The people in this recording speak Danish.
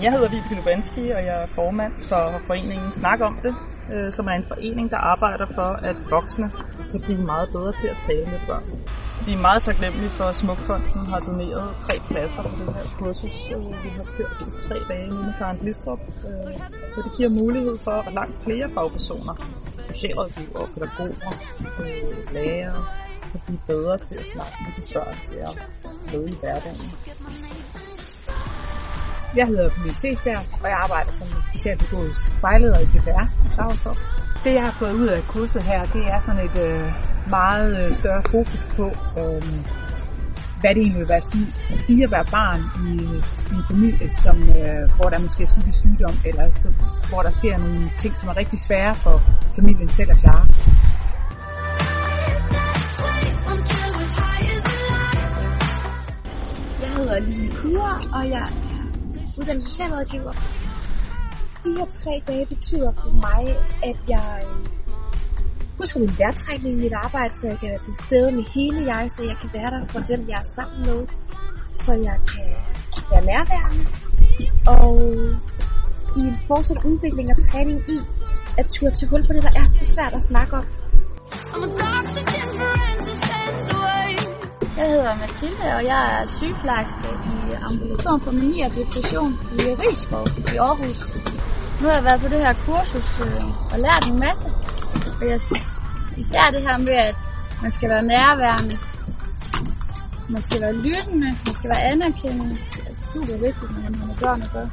Jeg hedder Vibeke Lubanski, og jeg er formand for foreningen Snak om det, øh, som er en forening, der arbejder for, at voksne kan blive meget bedre til at tale med børn. Vi er meget taknemmelige for, at Smukfonden har doneret tre pladser på det her kursus. Øh, vi har kørt i tre dage nu med Karen Blistrup. Øh, så det giver mulighed for, at langt flere fagpersoner, socialrådgivere, pædagoger, lærere, kan blive bedre til at snakke med de børn, der er med i hverdagen. Jeg hedder Pernille Tesberg, og jeg arbejder som specialpædagogisk vejleder i PPR i Det jeg har fået ud af kurset her, det er sådan et øh, meget øh, større fokus på, øh, hvad det egentlig vil være at sige, at sige at være barn i, i en familie, som, øh, hvor der måske er psykisk sygdom, eller så, hvor der sker nogle ting, som er rigtig svære for familien selv at klare. Jeg hedder Line Kure, og jeg uddannet socialrådgiver. De her tre dage betyder for mig, at jeg øh, husker min værtrækning i mit arbejde, så jeg kan være til stede med hele jeg, så jeg kan være der for dem, jeg er sammen med, så jeg kan være nærværende. Og i en fortsat udvikling og træning i at turde til hul for det, der er så svært at snakke om. Jeg hedder Mathilde, og jeg er sygeplejerske i ambulatorium for mani og depression i Rigskov i Aarhus. Nu har jeg været på det her kursus øh, og lært en masse. Og jeg synes især det her med, at man skal være nærværende. Man skal være lyttende, man skal være anerkendende. Det er super vigtigt, når man har med børn at gøre.